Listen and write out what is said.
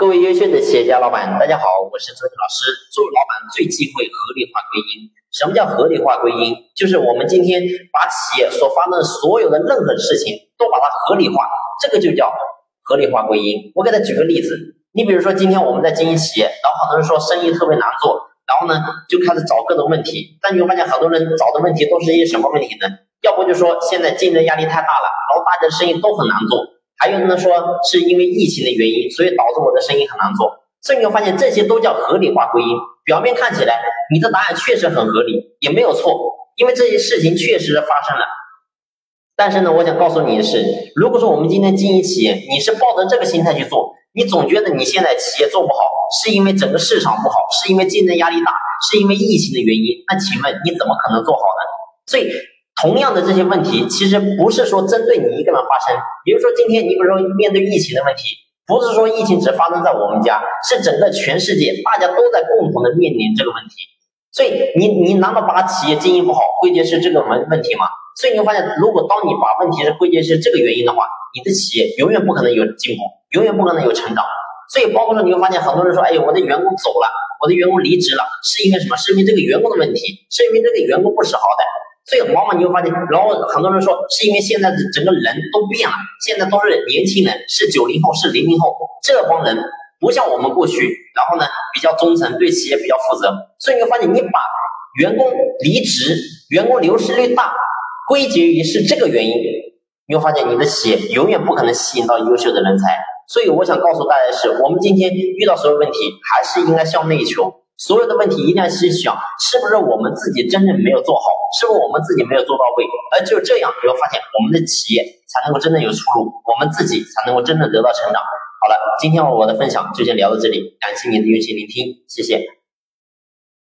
各位优秀的企业家老板，大家好，我是周军老师。做老板最忌讳合理化归因。什么叫合理化归因？就是我们今天把企业所发生的所有的任何事情都把它合理化，这个就叫合理化归因。我给他举个例子，你比如说今天我们在经营企业，然后很多人说生意特别难做，然后呢就开始找各种问题，但你会发现很多人找的问题都是一些什么问题呢？要不就说现在竞争压力太大了，然后大家的生意都很难做。还有呢，说是因为疫情的原因，所以导致我的生意很难做。所以你会发现这些都叫合理化归因。表面看起来你的答案确实很合理，也没有错，因为这些事情确实发生了。但是呢，我想告诉你的是，如果说我们今天经营企业，你是抱着这个心态去做，你总觉得你现在企业做不好，是因为整个市场不好，是因为竞争压力大，是因为疫情的原因，那请问你怎么可能做好呢？所以。同样的这些问题，其实不是说针对你一个人发生。比如说今天你比如说面对疫情的问题，不是说疫情只发生在我们家，是整个全世界大家都在共同的面临这个问题。所以你你难道把企业经营不好归结是这个问问题吗？所以你会发现，如果当你把问题是归结是这个原因的话，你的企业永远不可能有进步，永远不可能有成长。所以包括说你会发现很多人说，哎呦，我的员工走了，我的员工离职了，是因为什么？是因为这个员工的问题，是因为这个员工不识好歹。所以往往你会发现，然后很多人说是因为现在的整个人都变了，现在都是年轻人，是九零后，是零零后，这帮人不像我们过去，然后呢比较忠诚，对企业比较负责。所以你会发现，你把员工离职、员工流失率大归结于是这个原因，你会发现你的企业永远不可能吸引到优秀的人才。所以我想告诉大家的是，我们今天遇到所有问题，还是应该向内求。所有的问题一定要去想，是不是我们自己真正没有做好，是不是我们自己没有做到位？而只有这样，你会发现我们的企业才能够真正有出路，我们自己才能够真正得到成长。好了，今天我的分享就先聊到这里，感谢您的用心聆听，谢谢。